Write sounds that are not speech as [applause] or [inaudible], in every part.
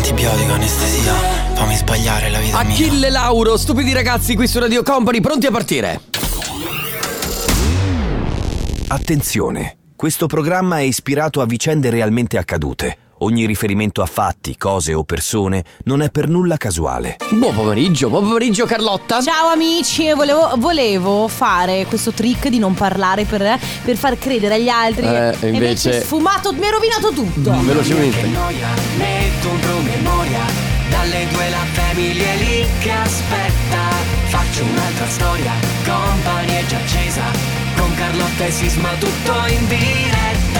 antibiotico, anestesia. Fammi sbagliare la vita mia. Achille Lauro, stupidi ragazzi qui su Radio Company, pronti a partire. Attenzione, questo programma è ispirato a vicende realmente accadute. Ogni riferimento a fatti, cose o persone non è per nulla casuale. Buon pomeriggio, buon pomeriggio Carlotta. Ciao amici, volevo, volevo fare questo trick di non parlare per, per far credere agli altri. Eh, E invece- sfumato, mi ha rovinato tutto. Velocemente. noia, metto un promemoria Dalle due la famiglia è lì che aspetta Faccio un'altra storia, company è già accesa Con Carlotta e Sisma tutto in diretta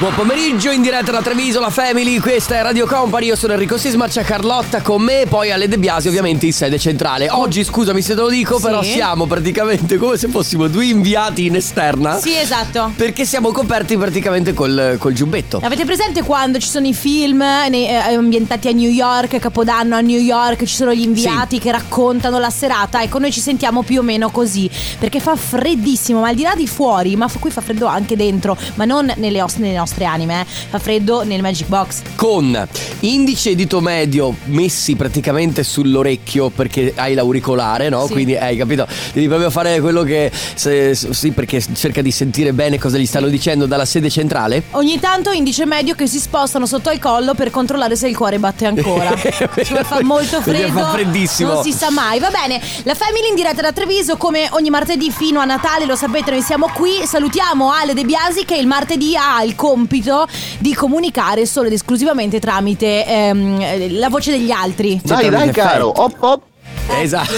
Buon pomeriggio in diretta da Treviso, la Family, questa è Radio Company, io sono Enrico Sisma, c'è Carlotta con me, poi alle De Biasi ovviamente in sede centrale. Oggi scusami se te lo dico, Sì. però siamo praticamente come se fossimo due inviati in esterna. Sì, esatto. Perché siamo coperti praticamente col, col giubbetto. Avete presente quando ci sono i film nei- eh, ambientati a New York, Capodanno a New York, ci sono gli inviati che raccontano la serata? Ecco, noi ci sentiamo più o meno così, perché fa freddissimo, ma al di là di fuori, ma qui fa freddo anche dentro, ma non nelle, os- nelle nostre anime, eh. fa freddo nel Magic Box. Con indice e dito medio messi praticamente sull'orecchio perché hai l'auricolare, no? Sì. Quindi hai capito? Devi proprio fare quello che. se- sì, perché cerca di sentire bene cosa gli stanno dicendo dalla sede centrale. Ogni tanto indice medio che si spostano sotto al collo per controllare se il cuore batte ancora. [laughs] Cioè, fa molto freddo. fa freddissimo. Non si sa mai. Va bene, la Family in diretta da Treviso come ogni martedì fino a Natale, lo sapete, noi siamo qui. Salutiamo Ale De Biasi che il martedì ha il compito di comunicare solo ed esclusivamente tramite ehm, la voce degli altri. Cioè, Dai, dai, tramite caro, hop hop. Esatto.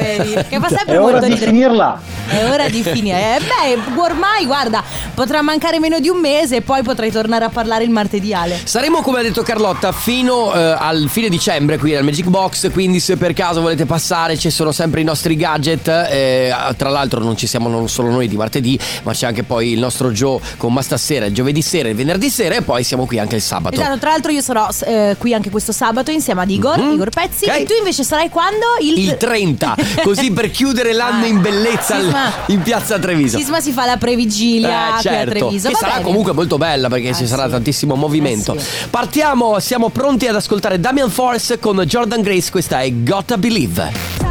Vedi, che fa sempre È molto ora di ridere. finirla. È ora di finire. Eh, beh, ormai, guarda, potrà mancare meno di un mese e poi potrai tornare a parlare il martedì Ale. Saremo, come ha detto Carlotta, fino eh, al fine dicembre qui al Magic Box. Quindi, se per caso volete passare, ci sono sempre i nostri gadget. eh, tra l'altro, non ci siamo non solo noi di martedì, ma c'è anche poi il nostro Joe con Ma stasera, il giovedì sera, il venerdì sera, e poi siamo qui anche il sabato. Esatto, tra l'altro io sarò eh, qui anche questo sabato insieme ad Igor, Mhm. Igor Pezzi. Ok. E tu invece sarai quando? Il, Il 30, [laughs] così per chiudere l'anno in bellezza Sisma. in piazza Treviso. Sisma si fa la previgilia Eh, certo, a Treviso. che sarà bene. comunque molto bella perché Eh, ci sarà sì. tantissimo movimento. Eh, sì. Partiamo, siamo pronti ad ascoltare Damian Force con Jordan Grace, questa è Gotta Believe.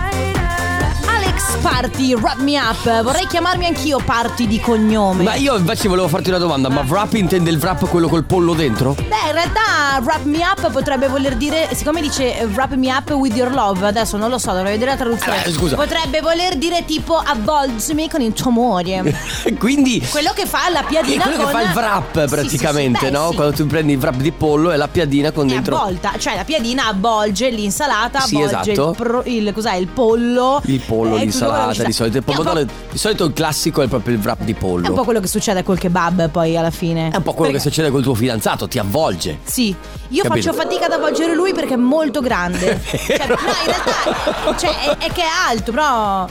Party, Wrap Me Up. Vorrei chiamarmi anch'io Party di cognome. Ma io invece volevo farti una domanda, ma wrap intende il wrap quello col pollo dentro? Beh, in realtà wrap me up potrebbe voler dire, siccome dice wrap me up with your love, adesso non lo so, dovrei vedere la traduzione. Eh, scusa. Potrebbe voler dire tipo avvolgimi con il tuo amore. [laughs] Quindi Quello che fa la è piadina quello con che fa il wrap Sì, praticamente, sì, sì, beh, no? sì. Quando tu prendi il wrap di pollo e la piadina con È dentro avvolta, cioè la piadina avvolge l'insalata, Sì, avvolge esatto. il, pro- il- cos'è, il pollo. il pollo, Eh, l'insalata, quello- di solito il È pomodoro, di solito il classico è proprio il wrap di È un pollo. po' quello che succede col kebab poi alla fine. È un po' quello che Perché- succede col tuo fidanzato, ti avvolge. Sì, io Capito? faccio fatica ad avvolgere lui perché è molto grande. [laughs] Cioè, no, in realtà cioè, è, è che è alto, però. No,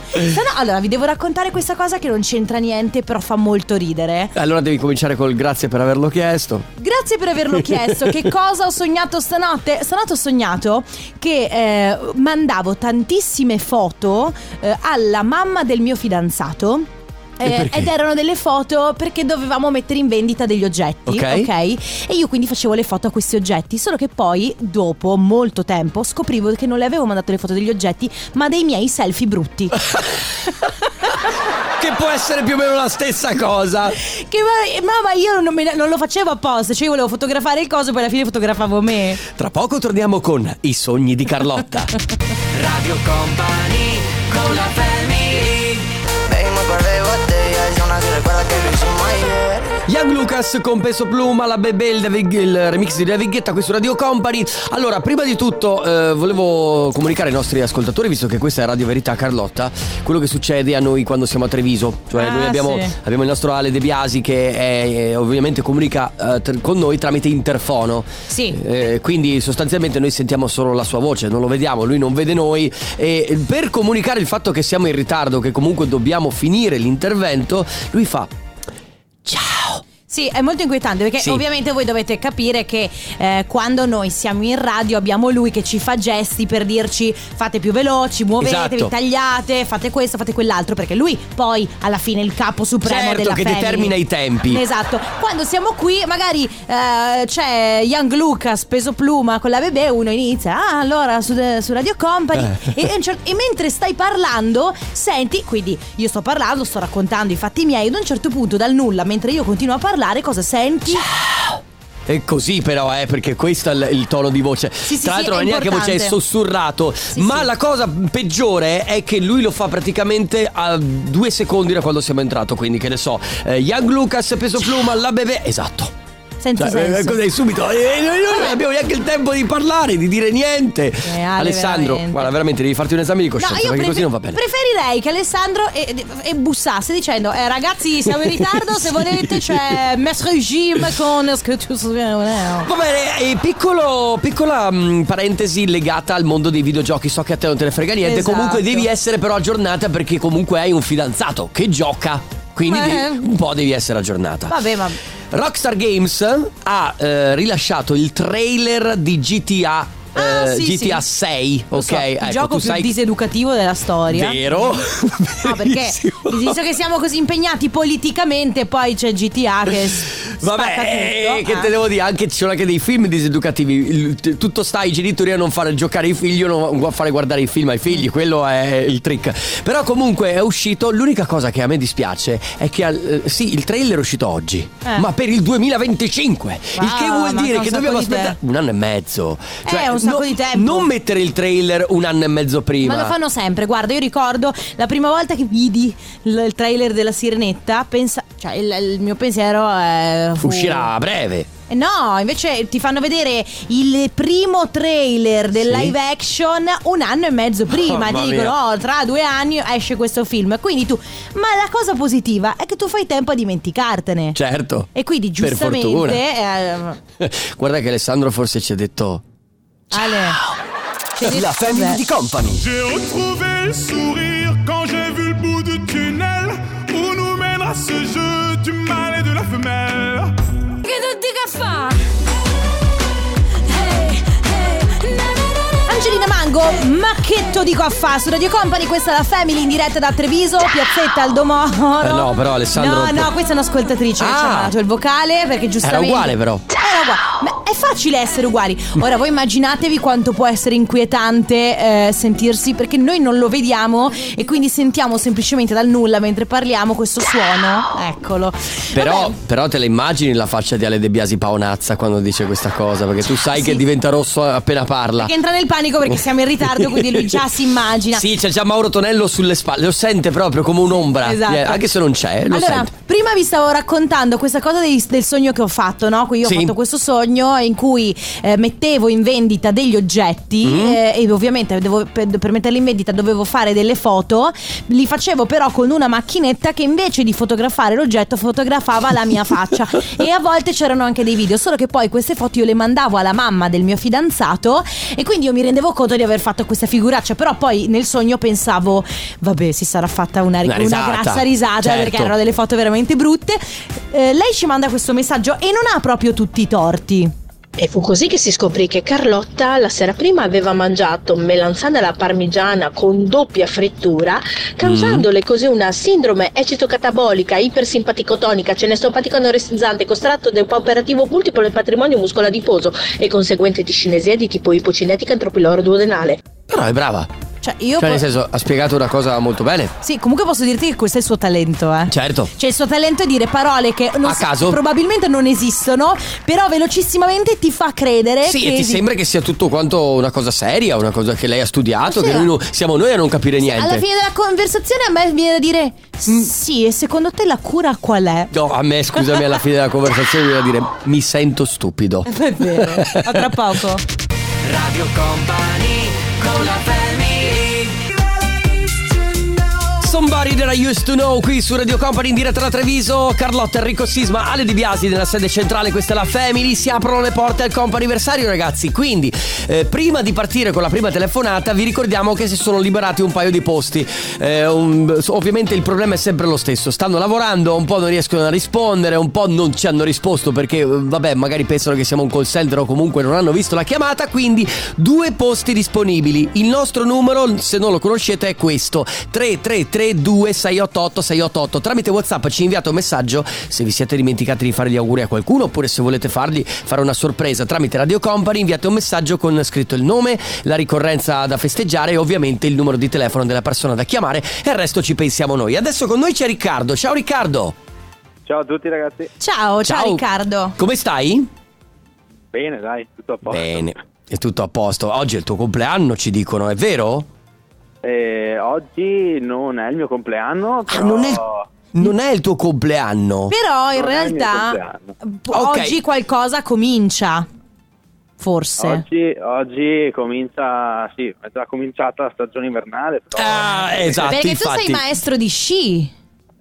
allora vi devo raccontare questa cosa che non c'entra niente, però fa molto ridere. Allora devi cominciare col grazie per averlo chiesto. Grazie per averlo chiesto. Che [laughs] cosa ho sognato stanotte? Stanotte ho sognato che eh, mandavo tantissime foto eh, alla mamma del mio fidanzato. Eh, ed erano delle foto perché dovevamo mettere in vendita degli oggetti, Ok. ok? E io quindi facevo le foto a questi oggetti, solo che poi, dopo molto tempo, scoprivo che non le avevo mandato le foto degli oggetti, ma dei miei selfie brutti. [laughs] [laughs] Che può essere più o meno la stessa cosa. che ma, io non, me- non lo facevo apposta, cioè io volevo fotografare il coso, poi alla fine fotografavo me. Tra poco torniamo con i sogni di Carlotta. [laughs] Radio Company, con la family Young Lucas con Peso Pluma, la Bebe, il, David- il remix di David Guetta qui su Radio Company. Allora, prima di tutto eh, volevo comunicare ai nostri ascoltatori, visto che questa è Radio Verità Carlotta, quello che succede a noi quando siamo a Treviso. Cioè Ah, noi abbiamo, sì. abbiamo il nostro Ale De Biasi che è, eh, ovviamente comunica eh, tr- con noi tramite interfono. Sì. Eh, quindi sostanzialmente noi sentiamo solo la sua voce, non lo vediamo, lui non vede noi e per comunicare il fatto che siamo in ritardo, che comunque dobbiamo finire l'intervento, lui fa Ciao. Sì, è molto inquietante perché Sì. ovviamente voi dovete capire che eh, quando noi siamo in radio abbiamo lui che ci fa gesti per dirci fate più veloci, muovetevi, Esatto. tagliate, fate questo, fate quell'altro, perché lui poi alla fine è il capo supremo Certo, della che family. determina i tempi. Esatto. Quando siamo qui magari eh, c'è Young Lucas, peso pluma con la bebè, uno inizia, ah allora su, su Radio Company Eh. e, e e mentre stai parlando senti, quindi io sto parlando, sto raccontando i fatti miei, ad un certo punto dal nulla, mentre io continuo a parlare, cosa senti? È così però, eh, perché questo è il, il tono di voce. Sì, sì, Tra sì, l'altro è non è neanche voce, è sussurrato. Sì, Ma sì. la cosa peggiore è che lui lo fa praticamente a due secondi da quando siamo entrato. Quindi, che ne so, eh, Young Lucas, peso pluma, la bebè. Esatto. Senti Cioè, eh, cos'è subito? Eh, noi non abbiamo neanche il tempo di parlare, di dire niente. Eh, Ale, Alessandro, veramente. guarda, veramente devi farti un esame di No, coscienza io perché prefe- così non va bene. preferirei che Alessandro e, e bussasse dicendo eh, ragazzi siamo in ritardo se volete c'è Maître Jim con? Va bene, e piccolo, piccola mh, parentesi legata al mondo dei videogiochi. So che a te non te ne frega niente. Esatto. Comunque devi essere però aggiornata perché comunque hai un fidanzato che gioca. Quindi devi- un po' devi essere aggiornata. Vabbè ma Rockstar Games ha eh, rilasciato il trailer di GTA. Ah, eh, sì, GTA sì. 6, lo ok? so, il ecco, gioco più sai diseducativo della storia Vero? No, [laughs] perché visto che siamo così impegnati politicamente, poi c'è GTA che [laughs] Vabbè, tutto. eh, che Ah. te devo dire, anche ci sono anche dei film diseducativi. Tutto sta ai genitori a non fare giocare i figli o non fare guardare i film ai figli, quello è il trick. Però comunque è uscito. L'unica cosa che a me dispiace è che al- eh, sì, il trailer è uscito oggi, Eh. ma per il 2025. il che Ah, vuol dire che dobbiamo aspettare un anno e mezzo. Cioè, Eh, un sacco di tempo. Non mettere il trailer un anno e mezzo prima. Ma lo fanno sempre, guarda, io ricordo la prima volta che vidi il, il trailer della Sirenetta, pensa, cioè il, il mio pensiero eh, fu- Uscirà a breve. Eh No, invece ti fanno vedere il primo trailer del Sì. live action un anno e mezzo prima. Ti dicono, oh, tra due anni esce questo film. Quindi tu. Ma la cosa positiva è che tu fai tempo a dimenticartene. Certo. E quindi Per giustamente. fortuna. [laughs] eh, Guarda che Alessandro forse ci ha detto. Di- La family Beh, di Company. J'ai retrouvé le sourire quand j'ai vu le bout du tunnel où nous mènera ce jeu du mâle et de la femelle. Angelina Mango, ma che to dico a fa su Radio Company, questa è la Family in diretta da Treviso, Piazzetta Aldomoro. Eh no, però Alessandro- No, no, questa è un'ascoltatrice che Ah. ci ha mandato il vocale perché giustamente uguale, però. Era uguale. Ma facile essere uguali. Ora voi immaginatevi quanto può essere inquietante eh, sentirsi perché noi non lo vediamo e quindi sentiamo semplicemente dal nulla mentre parliamo questo suono. Eccolo. Però, però te la immagini la faccia di Ale De Biasi Paonazza quando dice questa cosa? Perché tu sai Sì. che diventa rosso appena parla. Che entra nel panico perché siamo in ritardo, quindi lui già si immagina. Sì, c'è già Mauro Tonello sulle spalle, lo sente proprio come un'ombra. Esatto. Eh, Anche se non c'è, lo allora, sente. prima vi stavo raccontando questa cosa dei- del sogno che ho fatto, no? Qui io Sì. ho fatto questo sogno in cui eh, mettevo in vendita degli oggetti Mm-hmm. eh, e ovviamente devo- per, per metterli in vendita dovevo fare delle foto. Li facevo però con una macchinetta che invece di fotografare l'oggetto fotografava la mia faccia. [laughs] e a volte c'erano anche dei video, solo che poi queste foto io le mandavo alla mamma del mio fidanzato e quindi io mi rendevo conto di aver fatto questa figuraccia, però poi nel sogno pensavo, vabbè, si sarà fatta una, Una una risata. grassa risata Certo. perché erano delle foto veramente brutte. Eh, lei ci manda questo messaggio e non ha proprio tutti i torti. E fu così che si scoprì che Carlotta la sera prima aveva mangiato melanzana alla parmigiana con doppia frittura, causandole così una sindrome ecitocatabolica, ipersimpaticotonica, cenestopatico anoressizzante, costratto da operativo multiplo del patrimonio muscoladiposo e conseguente discinesia di tipo ipocinetica entropiloro duodenale. Però è brava. Cioè, io Cioè, po- nel senso, ha spiegato una cosa molto bene. Sì, comunque posso dirti che questo è il suo talento, eh. Certo. Cioè, il suo talento è dire parole che non A s- caso? probabilmente non esistono, però velocissimamente ti fa credere Sì, che e ti esi- sembra che sia tutto quanto una cosa seria, una cosa che lei ha studiato, Sì, che noi non- siamo noi a non capire niente. Alla fine della conversazione a me viene da dire Mm. sì, e secondo te la cura qual è? No, a me, scusami, alla fine della conversazione viene da dire mi sento stupido. [laughs] È vero. A tra poco. [laughs] Radio Company Somebody That I Used To Know qui su Radio Company in diretta da Treviso Carlotta, Enrico Sisma, Ale Di Biasi nella sede centrale Questa è la Family Si aprono le porte al comp'anniversario ragazzi. Quindi eh, prima di partire con la prima telefonata Vi ricordiamo che si sono liberati un paio di posti. Eh, un- Ovviamente il problema è sempre lo stesso. Stanno lavorando, un po' non riescono a rispondere Un po' non ci hanno risposto Perché eh, vabbè magari pensano che siamo un call center O comunque non hanno visto la chiamata. Quindi due posti disponibili. Il nostro numero, se non lo conoscete, è questo. 3332 688 688 Tramite Whatsapp ci inviate un messaggio Se vi siete dimenticati di fare gli auguri a qualcuno Oppure se volete fargli fare una sorpresa Tramite Radio Company inviate un messaggio con scritto il nome La ricorrenza da festeggiare E ovviamente il numero di telefono della persona da chiamare E il resto ci pensiamo noi Adesso con noi c'è Riccardo Ciao Riccardo Ciao a tutti ragazzi. Ciao, ciao, Ciao. Riccardo. Come stai? Bene, dai, tutto a posto. Bene è tutto a posto. Oggi è il tuo compleanno, ci dicono, è vero? Eh, oggi non è il mio compleanno, però... Ah, non è il- Non è il tuo compleanno. Però in Non realtà oggi qualcosa comincia. Forse. Oggi, oggi comincia, sì, è già cominciata la stagione invernale, però... Ah, esatto, Perché infatti. tu sei maestro di sci.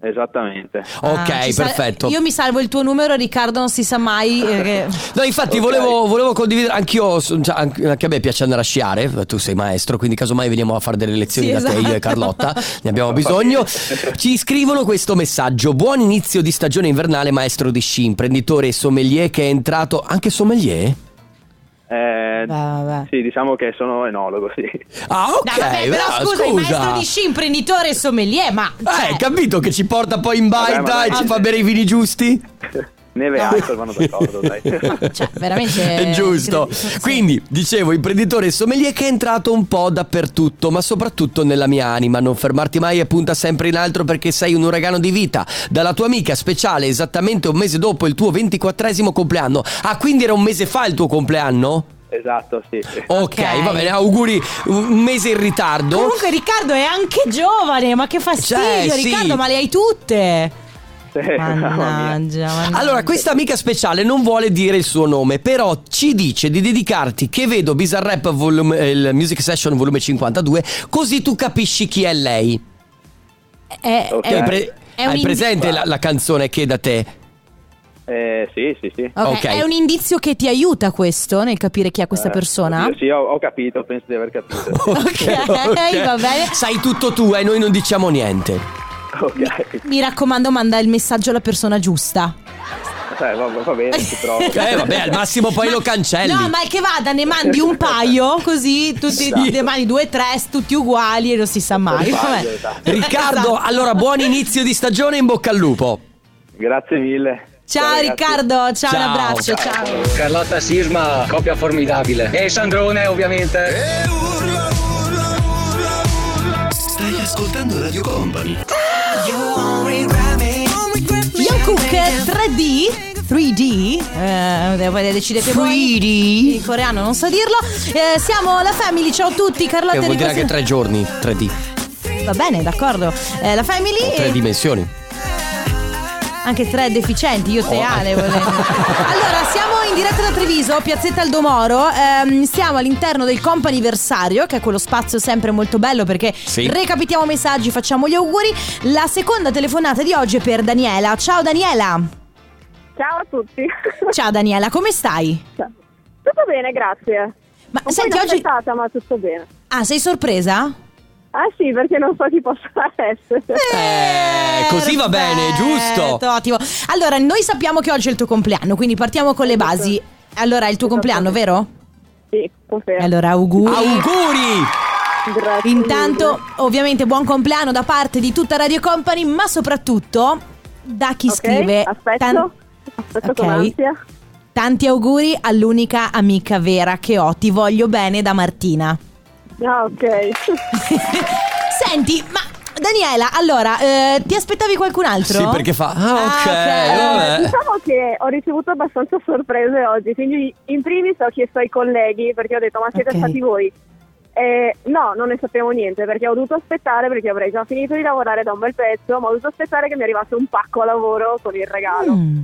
Esattamente. Ok, Ah, ci sa- perfetto. Io mi salvo il tuo numero, Riccardo non si sa mai. eh, [laughs] No, infatti Ok. volevo, volevo condividere anch'io, cioè, anche a me piace andare a sciare, tu sei maestro, quindi casomai veniamo a fare delle lezioni Sì, da te esatto. io e Carlotta, [laughs] ne abbiamo bisogno. Ci scrivono questo messaggio, buon inizio di stagione invernale maestro di sci, imprenditore e sommelier che è entrato, anche sommelier? Eh, vabbè. Sì, diciamo che sono enologo, sì. Ah ok, No, vabbè, però ah, scusa, il scusa. maestro di sci, imprenditore e sommelier, ma... Eh, cioè, hai capito che ci porta poi in baita Vabbè, e dai. ci fa bere i vini giusti? [laughs] Neve e alcol vanno d'accordo, dai. [laughs] cioè, veramente... È giusto. Sì. Quindi, dicevo, imprenditore sommelier che è entrato un po' dappertutto, ma soprattutto nella mia anima. Non fermarti mai e punta sempre in alto perché sei un uragano di vita. Dalla tua amica speciale, esattamente un mese dopo il tuo ventiquattresimo compleanno. Ah, quindi era un mese fa il tuo compleanno? esatto, sì. sì. Ok, Ok. va bene, auguri un mese in ritardo. Comunque Riccardo è anche giovane, ma che fastidio Cioè, sì. Riccardo, ma le hai tutte. [laughs] Mia. Mannaggia, mannaggia. Allora, questa amica speciale non vuole dire il suo nome, però ci dice di dedicarti che vedo Bizarre Rap volume- eh, il Music Session volume 52, così tu capisci chi è lei. È, Ok. è- Hai, pre- è un hai presente la, la canzone che è da te? Eh, sì, sì, sì. Ok, Ok. È un indizio che ti aiuta questo nel capire chi è questa Eh, persona? oddio, Sì, ho, ho capito, penso di aver capito. [laughs] [laughs] Ok, va bene. Sai tutto tu e noi non diciamo niente. Ok, Mi raccomando, manda il messaggio alla persona giusta. Eh, va, va bene, ci provo. [laughs] Eh, vabbè, al massimo poi lo cancelli. No, ma che vada, ne mandi un paio, così tutti, Sì. ne mandi due, tre, tutti uguali e non si sa mai. Vabbè. esatto. Riccardo, Esatto. allora buon inizio di stagione e in bocca al lupo. Grazie mille. Ciao ragazzi. Riccardo, ciao, Ciao. un abbraccio, ciao. Carlotta Sisma, coppia formidabile. E Sandrone ovviamente. Stai ascoltando Radio Company. Young Cook 3D 3D eh, poi decidete voi 3D. in coreano non so dirlo. Eh, siamo la Family ciao a tutti Carlotta Che vuol Enrico dire anche tre giorni, 3D, Sim- va bene d'accordo. Eh, la Family tre dimensioni. Anche tre deficienti io te Oh. Ale volendo. [laughs] allora siamo in diretta da Treviso Piazzetta Aldomoro Ehm, siamo all'interno del comp'anniversario che è quello spazio sempre molto bello perché Sì. recapitiamo messaggi facciamo gli auguri la seconda telefonata di oggi è per Daniela ciao Daniela Ciao a tutti. ciao Daniela come stai? Tutto bene, grazie. Ma Un senti po' oggi inaspettata, ma tutto bene. Ah, sei sorpresa? Ah sì, perché non so chi possa essere. Eh, così va bene, giusto. Ottimo. Allora, noi sappiamo che oggi è il tuo compleanno, quindi partiamo con le basi. Allora, è il tuo compleanno, vero? Sì, confermo. Allora, auguri. Auguri! Grazie Intanto, mille. ovviamente, buon compleanno da parte di tutta Radio Company, ma soprattutto da chi Ok, scrive. Aspetto. tan- Aspetto Ok. con ansia. tanti auguri all'unica amica vera che ho. Ti voglio bene da Martina. Ah, ok. [laughs] Senti, ma Daniela, allora, eh, ti aspettavi qualcun altro? Sì, perché fa. Ah, ok, ok. vabbè. Diciamo che ho ricevuto abbastanza sorprese oggi, quindi in primis ho chiesto ai colleghi perché ho detto ma siete Ok. stati voi? Eh, no, non ne sappiamo niente perché ho dovuto aspettare perché avrei già finito di lavorare da un bel pezzo, ma ho dovuto aspettare che mi arrivasse un pacco a lavoro con il regalo. Mm.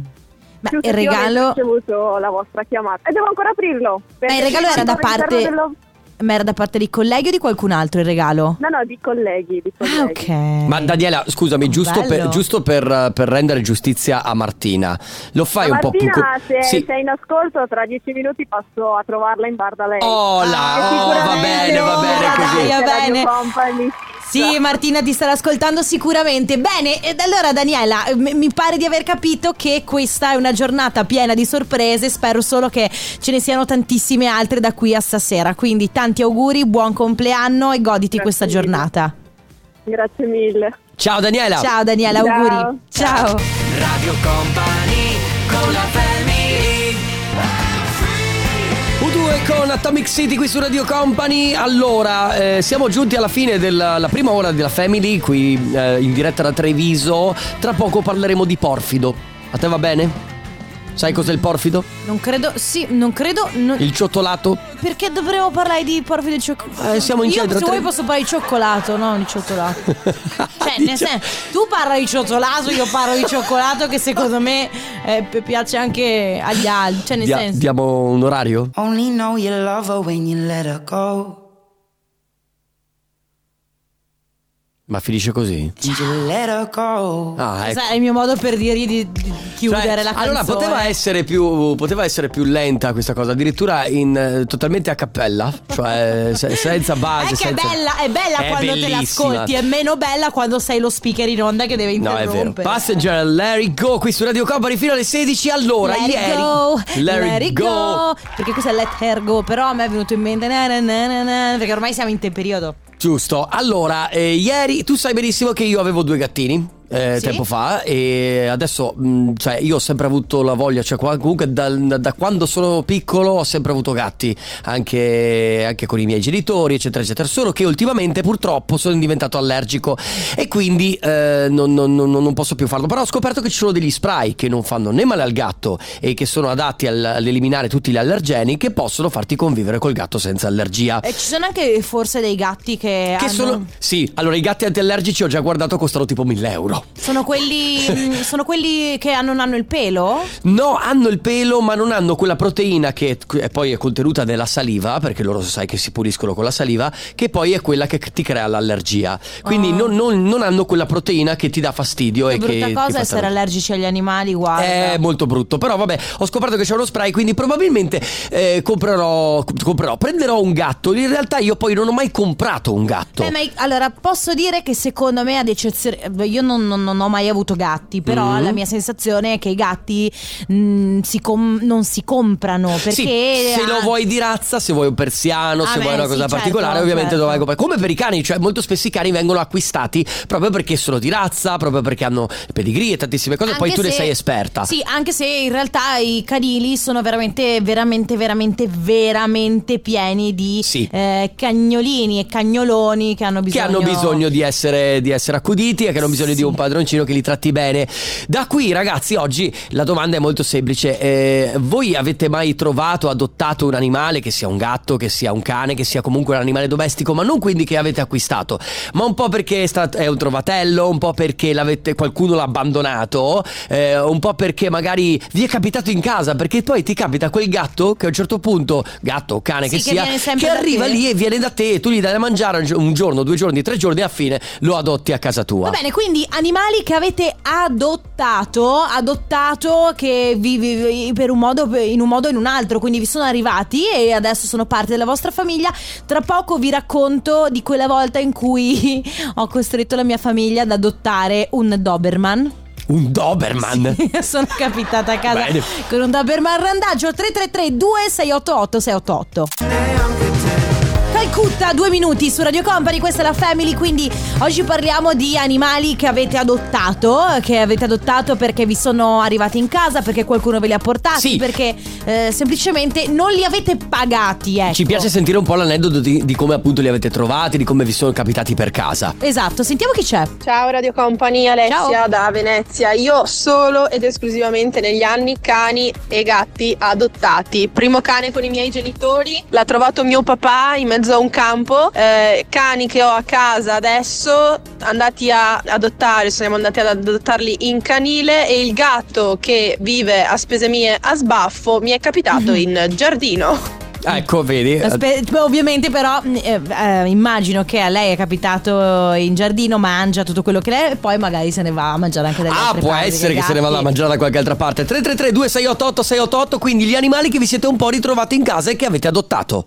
Ma il regalo. Ho ricevuto la vostra chiamata e devo ancora aprirlo. perché il regalo era da all'interno parte- dello- Ma era da parte di colleghi o di qualcun altro il regalo? No, no, di colleghi, di colleghi. Ah, ok. Ma Daniela, scusami, giusto, per, giusto per, per rendere giustizia a Martina, lo fai un po' più... Martina, se Sì. sei in ascolto, tra dieci minuti passo a trovarla in bar da lei. Oh, là, E oh, va bene, va bene così. dai, Va bene. Sì, Martina ti starà ascoltando sicuramente. Bene, ed allora Daniela, m- mi pare di aver capito che questa è una giornata piena di sorprese. Spero solo che ce ne siano tantissime altre da qui a stasera. Quindi tanti auguri, buon compleanno e goditi Grazie questa mille. giornata. Grazie mille. Ciao Daniela. Ciao Daniela, Ciao. auguri. Ciao. Radio Company con la con Atomic City qui su Radio Company. Allora, eh, siamo giunti alla fine della la prima ora della Family qui eh, in diretta da Treviso. Tra poco parleremo di porfido. A te va bene? Sai cos'è il porfido? Non credo, sì, non credo. non- Il ciottolato? Perché dovremmo parlare di porfido di cioccolato? Eh, siamo in Io, centro se a vuoi Tre- posso parlare di cioccolato, no? Di cioccolato. [laughs] Cioè, nel senso, tu parli di cioccolato, io parlo di cioccolato che secondo me eh, pi- piace anche agli altri. Cioè, nel Dia- senso. diamo un orario? Only know you love her when you let her go. Ma finisce così? Let her go. Ah, ecco. È il mio modo per dirgli di, di chiudere Cioè, la canzone. allora poteva essere, più, poteva essere più lenta questa cosa, addirittura in, eh, totalmente a cappella, cioè se- senza base. [laughs] È che è senza- bella, è bella È quando te bellissima. l'ascolti, è meno bella quando sei lo speaker in onda che deve No, è interrompere. vero. Passenger, let it go qui su Radio Company fino alle 16. Allora, Let ieri. go, Let, it go. Perché questo è let her go, però a me è venuto in mente na na na, perché ormai siamo in te periodo. Giusto. Allora, eh, ieri tu sai benissimo che io avevo due gattini. Eh, Sì. tempo fa e adesso mh, cioè io ho sempre avuto la voglia cioè comunque da, da quando sono piccolo ho sempre avuto gatti anche, anche con i miei genitori eccetera eccetera solo che ultimamente purtroppo sono diventato allergico e quindi eh, non, non- non- non posso più farlo però ho scoperto che ci sono degli spray che non fanno né male al gatto e che sono adatti al- ad eliminare tutti gli allergeni che possono farti convivere col gatto senza allergia E ci sono anche forse dei gatti che, che hanno- sono. Sì, allora i gatti antiallergici ho già guardato costano tipo 1000 euro. Sono quelli [laughs] sono quelli che non hanno il pelo? No, hanno il pelo, ma non hanno quella proteina che è poi è contenuta nella saliva, perché loro sai che si puliscono con la saliva, che poi è quella che ti crea l'allergia. Quindi Oh. non, non- non hanno quella proteina che ti dà fastidio È e che. brutta ti cosa essere stare- allergici agli animali, guarda. È molto brutto, però vabbè, ho scoperto che c'è uno spray, quindi probabilmente eh, comprerò, comprerò, prenderò un gatto. In realtà io poi non ho mai comprato un gatto. Eh, ma allora posso dire che secondo me ad eccezione io non, non- non ho mai avuto gatti però Mm. la mia sensazione è che i gatti mh, si com- non si comprano perché Sì, se lo ah, vuoi di razza, se vuoi un persiano, Ah, se beh, vuoi una sì, cosa certo, particolare, ovviamente certo. dovrai comprare. Come per i cani, cioè molto spesso i cani vengono acquistati proprio perché sono di razza, proprio perché hanno pedigree e tantissime cose, poi anche tu ne se- sei esperta. Sì, anche se in realtà i canili sono veramente, veramente, veramente, veramente pieni di Sì. eh, cagnolini e cagnoloni che hanno Che bisogno. hanno bisogno di essere, di essere accuditi e che hanno bisogno Sì. di un padroncino che li tratti bene. Da qui, ragazzi, oggi la domanda è molto semplice. Eh, voi avete mai trovato, adottato un animale, che sia un gatto, che sia un cane, che sia comunque un animale domestico, ma non quindi che avete acquistato, ma un po' perché è, stato- è un trovatello, un po' perché l'avete, qualcuno l'ha abbandonato, eh, un po' perché magari vi è capitato in casa, perché poi ti capita quel gatto che a un certo punto, gatto o cane Sì, che, che sia, che arriva te. lì e viene da te, tu gli dai da mangiare un un giorno, due giorni, tre giorni e a fine lo adotti a casa tua. Va bene, quindi animali che avete adottato, adottato che vi, vi- per un modo, in un modo o in un altro, quindi vi sono arrivati e adesso sono parte della vostra famiglia. Tra poco vi racconto di quella volta in cui [laughs] ho costretto la mia famiglia ad adottare un Doberman. Un Doberman. [laughs] sono capitata a casa Bene. con un Doberman randaggio 333 2688 688. Calcutta, due minuti su Radio Company, questa è la Family, quindi oggi parliamo di animali che avete adottato, che avete adottato perché vi sono arrivati in casa, perché qualcuno ve li ha portati, Sì. perché eh, semplicemente non li avete pagati, ecco. Ci piace sentire un po' l'aneddoto di, di come appunto li avete trovati, di come vi sono capitati per casa. Esatto, sentiamo chi c'è. Ciao Radio Company, Alessia Ciao. da Venezia. Io solo ed esclusivamente negli anni cani e gatti adottati. Primo cane con i miei genitori, l'ha trovato mio papà in mezzo a un campo. Eh, cani che ho a casa adesso, andati a adottare, siamo andati ad adottarli in canile e il gatto che vive a spese mie a sbaffo mi è capitato in giardino. Ecco, vedi. Aspe- ovviamente però eh, eh, immagino che a lei è capitato in giardino, mangia tutto quello che lei e poi magari se ne va a mangiare anche dalle Ah, altre può parti, essere dai che se ne vada a mangiare da qualche altra parte. 333 2688 688, quindi gli animali che vi siete un po' ritrovati in casa e che avete adottato.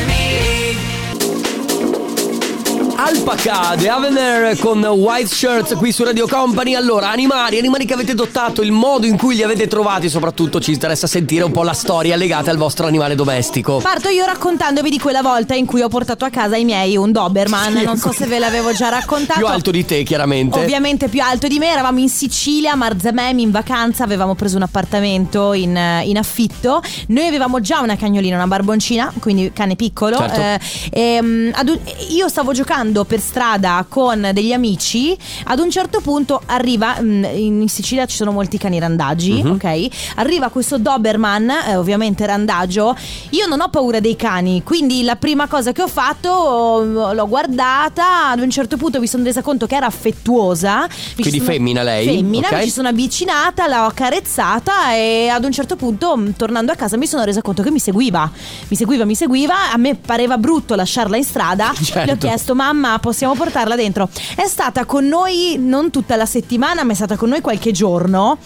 Alpaca, The Avener con White Shirts qui su Radio Company. Allora, animali, animali che avete adottato, il modo in cui li avete trovati, soprattutto ci interessa sentire un po' la storia legata al vostro animale domestico. Parto io raccontandovi di quella volta in cui ho portato a casa i miei un Doberman. Sì, non so se ve l'avevo già [laughs] raccontato. Più alto di te, chiaramente. Ovviamente più alto di me, eravamo in Sicilia, a Marzamem in vacanza, avevamo preso un appartamento in, in affitto. Noi avevamo già una cagnolina, una barboncina, quindi cane piccolo. Certo. Eh, ehm, ad un- io stavo giocando per strada con degli amici. Ad un certo punto arriva, mm, in Sicilia ci sono molti cani randaggi, Mhm. ok? Arriva questo Doberman, eh, ovviamente randagio. Io non ho paura dei cani, quindi la prima cosa che ho fatto oh, l'ho guardata. Ad un certo punto mi sono resa conto che era affettuosa. Quindi sono- femmina lei? Femmina, Ok. mi ci sono avvicinata, l'ho accarezzata e ad un certo punto, mh, tornando a casa, mi sono resa conto che mi seguiva. Mi seguiva, mi seguiva. A me pareva brutto lasciarla in strada. [laughs] Certo. Le ho chiesto, mamma, possiamo portarla dentro? È stata con noi non tutta la settimana, ma è stata con noi qualche giorno.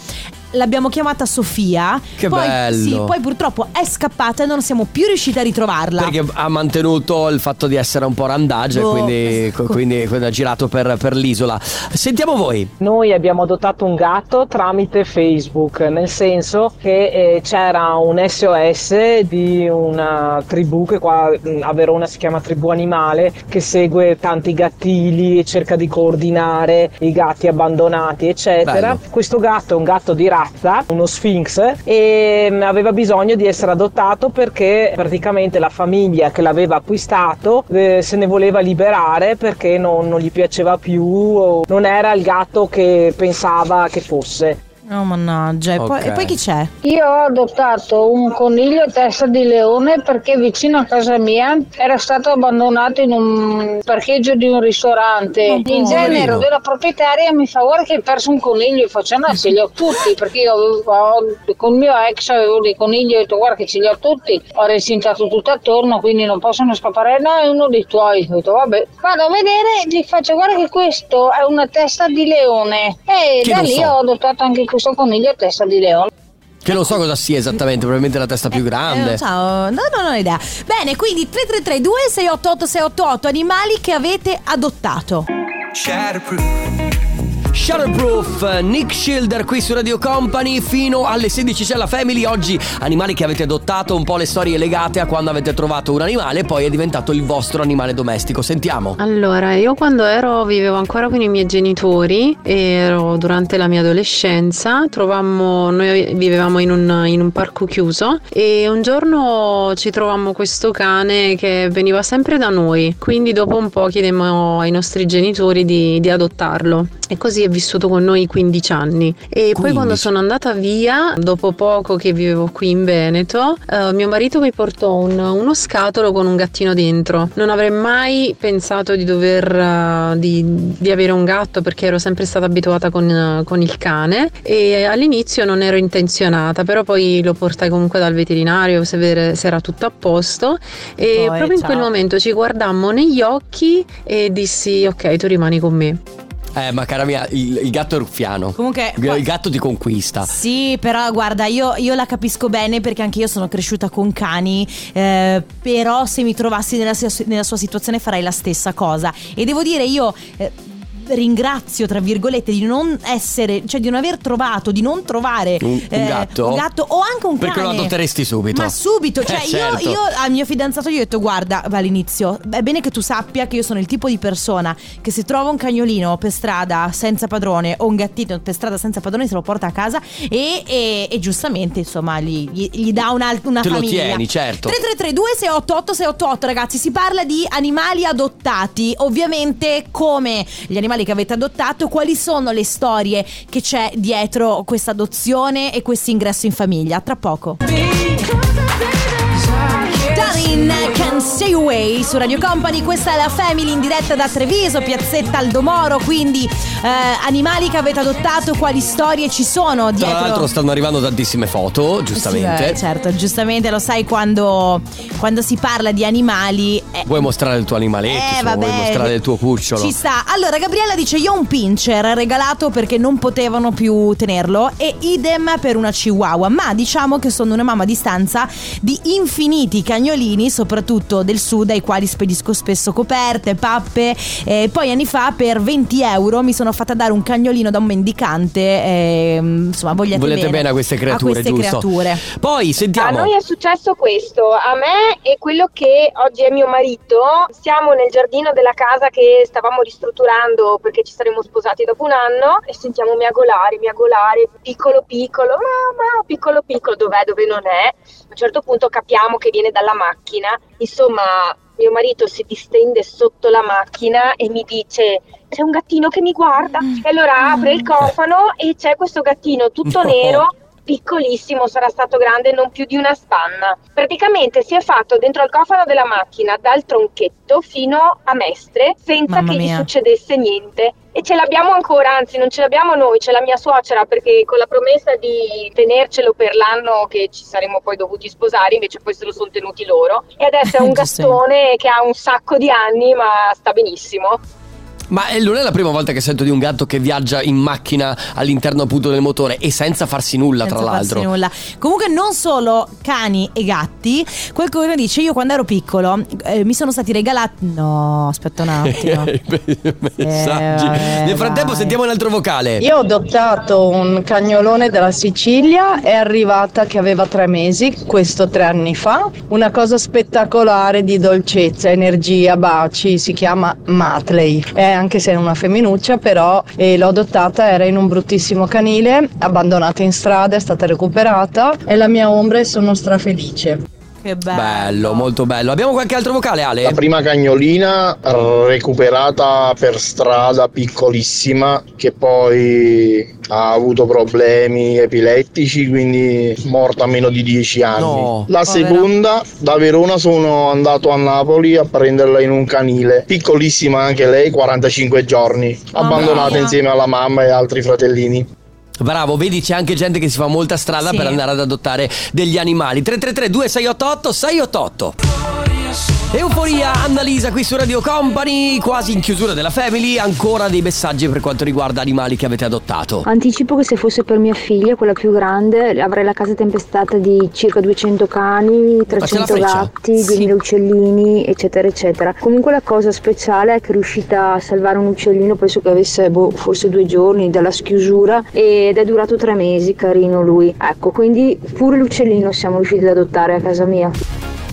L'abbiamo chiamata Sofia. Che poi, bello. Sì, poi purtroppo è scappata e non siamo più riusciti a ritrovarla. Perché ha mantenuto il fatto di essere un po' randagio Oh, e quindi, esatto. quindi, quindi ha girato per, per l'isola. Sentiamo voi. Noi abbiamo adottato un gatto tramite Facebook, nel senso che eh, c'era un SOS di una tribù che qua a Verona si chiama tribù animale, che segue tanti gattili e cerca di coordinare i gatti abbandonati, eccetera. Bello. Questo gatto è un gatto di razza, uno Sphinx, e mh, aveva bisogno di essere adottato perché praticamente la famiglia che l'aveva acquistato eh, se ne voleva liberare perché non, non gli piaceva più, non era il gatto che pensava che fosse. Oh, mannaggia. E, poi, e poi chi c'è? Io ho adottato un coniglio a testa di leone perché vicino a casa mia era stato abbandonato in un parcheggio di un ristorante. Oh, Il genero della proprietaria mi fa guarda che hai perso un coniglio e faccio no ce li ho tutti perché io avevo, con il mio ex avevo dei conigli e ho detto guarda che ce li ho tutti. Ho recintato tutto attorno quindi non possono scappare. No è uno dei tuoi. Ho detto vabbè. Vado a vedere gli faccio guarda che questo è una testa di leone. E Che da lì so. ho adottato anche questo coniglio a testa di leone. Che non so cosa sia esattamente, probabilmente la testa più grande. Eh, ciao, no, non ho idea. Bene, quindi 3332 688 688 animali che avete adottato. Shutterproof, Nick Schilder qui su Radio Company fino alle 16 c'è la Family. Oggi animali che avete adottato, un po' le storie legate a quando avete trovato un animale e poi è diventato il vostro animale domestico. Sentiamo. Allora, io quando ero, vivevo ancora con i miei genitori, ero durante la mia adolescenza, trovammo, noi vivevamo in un, in un parco chiuso e un giorno ci trovammo questo cane che veniva sempre da noi, quindi dopo un po' chiedemmo ai nostri genitori di, di adottarlo e così è vissuto con noi 15 anni. E poi quando sono andata via, dopo poco che vivevo qui in Veneto, eh, mio marito mi portò un- uno scatolo con un gattino dentro. Non avrei mai pensato di dover eh, di, di avere un gatto perché ero sempre stata abituata con, eh, con il cane e all'inizio non ero intenzionata, però poi lo portai comunque dal veterinario se, vere- se era tutto a posto e Poi, proprio in ciao. quel momento ci guardammo negli occhi e dissi ok tu rimani con me. Eh, ma cara mia, il, il gatto è ruffiano. Comunque, Il, il gatto ti conquista. Sì, però guarda, io, io la capisco bene perché anche io sono cresciuta con cani, eh, però se mi trovassi nella, nella sua situazione farei la stessa cosa. E devo dire, io... eh, Ringrazio tra virgolette di non essere, cioè di non aver trovato, di non trovare Un- un gatto? un gatto o anche un Perché cane. lo adotteresti subito. Ma subito, cioè Eh, io, certo. io al mio fidanzato gli ho detto guarda all'inizio è bene che tu sappia che io sono il tipo di persona che se trova un cagnolino per strada senza padrone o un gattino per strada senza padrone se lo porta a casa e, e- e giustamente insomma gli, gli- gli dà una, una Te lo famiglia. tieni, certo. 3332 688 688 ragazzi si parla di animali adottati ovviamente come gli animali che avete adottato quali sono le storie che c'è dietro questa adozione e questo ingresso in famiglia. Tra poco. Darin Marilyn Can Stay Away su Radio Company. Questa è la Family in diretta da Treviso, Piazzetta Aldomoro. Quindi, eh, animali che avete adottato, quali storie ci sono Tra dietro? l'altro stanno arrivando tantissime foto, giustamente. Sì, beh, certo, giustamente lo sai quando, quando si parla di animali. eh, Vuoi mostrare il tuo animaletto? Eh, vabbè. vuoi mostrare il tuo cucciolo? Ci sta. Allora, Gabriella dice: Io ho un pincher regalato perché non potevano più tenerlo. E idem per una chihuahua. Ma diciamo che sono una mamma a distanza di infiniti cagnolini, soprattutto del sud, ai quali spedisco spesso coperte, pappe. E poi anni fa, per 20 euro, mi sono fatta dare un cagnolino da un mendicante. e, insomma, vogliate Volete bene, bene a queste creature, queste giusto? creature. Poi A sentiamo. noi è successo questo, a me e quello che oggi è mio marito. Siamo nel giardino della casa che stavamo ristrutturando perché ci saremmo sposati dopo un anno e sentiamo miagolare, miagolare, piccolo piccolo, mamma, piccolo piccolo, dov'è, dove non è. A un certo punto capiamo che viene dalla macchina, insomma mio marito si distende sotto la macchina e mi dice c'è un gattino che mi guarda. E allora apre il cofano e c'è questo gattino tutto No. nero piccolissimo, sarà stato grande non più di una spanna. Praticamente si è fatto dentro al cofano della macchina dal tronchetto fino a Mestre senza Mamma che gli mia. succedesse niente. E ce l'abbiamo ancora, anzi non ce l'abbiamo noi, c'è la mia suocera perché con la promessa di tenercelo per l'anno che ci saremmo poi dovuti sposare, invece poi se lo sono tenuti loro. E adesso è [laughs] un gattone che ha un sacco di anni ma sta benissimo. Ma eh, non è la prima volta che sento di un gatto che viaggia in macchina all'interno appunto del motore e senza farsi nulla, Senza tra farsi l'altro. nulla. Comunque non solo cani e gatti, qualcuno dice io quando ero piccolo eh, mi sono stati regalati No, aspetta un attimo. Messaggi. [laughs] Eh, Nel frattempo dai. sentiamo un altro vocale. Io ho adottato un cagnolone della Sicilia, è arrivata che aveva tre mesi, questo tre anni fa. Una cosa spettacolare di dolcezza, energia, baci, si chiama Matley. È anche se è una femminuccia, però eh, l'ho adottata, era in un bruttissimo canile, abbandonata in strada, è stata recuperata, è la mia ombra e sono strafelice. Che bello. Bello, molto bello. Abbiamo qualche altro vocale, Ale? La prima cagnolina recuperata per strada piccolissima che poi ha avuto problemi epilettici quindi morta a meno di 10 anni. No. La Povera. seconda da Verona sono andato a Napoli a prenderla in un canile, piccolissima anche lei, 45 giorni, abbandonata insieme alla mamma e altri fratellini. Bravo, vedi c'è anche gente che si fa molta strada Sì. per andare ad adottare degli animali. 333 2688 688 Euforia, Annalisa qui su Radio Company, quasi in chiusura della Family, ancora dei messaggi per quanto riguarda animali che avete adottato. Anticipo che se fosse per mia figlia, quella più grande, avrei la casa tempestata di circa 200 cani, c'è la 300 freccia. gatti, 2000 uccellini, eccetera, eccetera. Comunque la cosa speciale è che è riuscita a salvare un uccellino, penso che avesse boh, forse due giorni dalla schiusura ed è durato tre mesi, carino lui. Ecco, quindi pure l'uccellino siamo riusciti ad adottare a casa mia.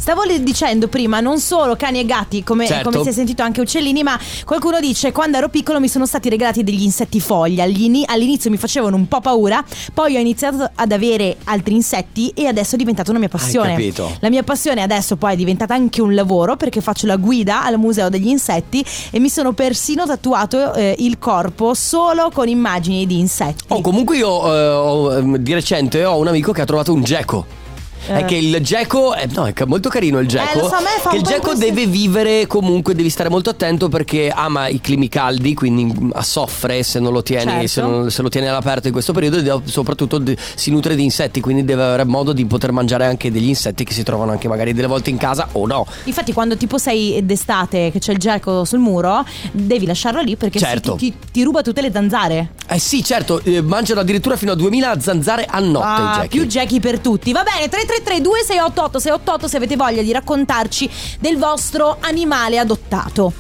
Stavo dicendo prima, non solo cani e gatti, come, Certo. come si è sentito anche uccellini, ma qualcuno dice quando ero piccolo mi sono stati regalati degli insetti foglia. All'inizio mi facevano un po' paura, poi ho iniziato ad avere altri insetti e adesso è diventata una mia passione. capito. La mia passione adesso poi è diventata anche un lavoro perché faccio la guida al museo degli insetti e mi sono persino tatuato eh, il corpo solo con immagini di insetti. Oh, comunque io eh, ehm, di recente ho un amico che ha trovato un geco. È Eh. che il geco è, no, è molto carino il geco. Eh, lo so, a me fa che il geco deve vivere comunque, devi stare molto attento perché ama i climi caldi, quindi mm, soffre se non lo tieni, Certo. se, non- se lo tieni all'aperto in questo periodo e soprattutto de- si nutre di insetti, quindi deve avere modo di poter mangiare anche degli insetti che si trovano anche magari delle volte in casa o no. Infatti, quando tipo sei d'estate che c'è il geco sul muro, devi lasciarlo lì perché Certo. ti, ti- ti ruba tutte le zanzare. Eh sì, certo, eh, mangiano addirittura fino a 2000 zanzare a notte i Ah, gechi. più gechi per tutti. Va bene, 333 2688 688 se avete voglia di raccontarci del vostro animale adottato.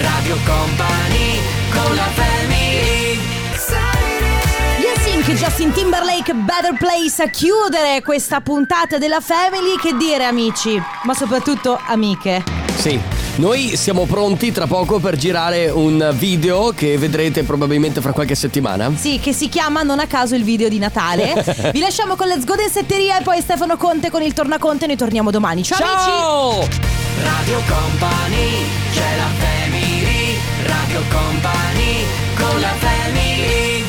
Radio Company con la family Justin Timberlake, Better Place a chiudere questa puntata della Family. Che dire amici, ma soprattutto amiche. Sì, noi siamo pronti tra poco per girare un video che vedrete probabilmente fra qualche settimana. Sì, che si chiama non a caso il video di Natale. [laughs] Vi lasciamo con Let's Go Densetteria e poi Stefano Conte con il Tornaconte. Noi torniamo domani. Ciao, Ciao! amici! Radio Company c'è la family Radio Company con la family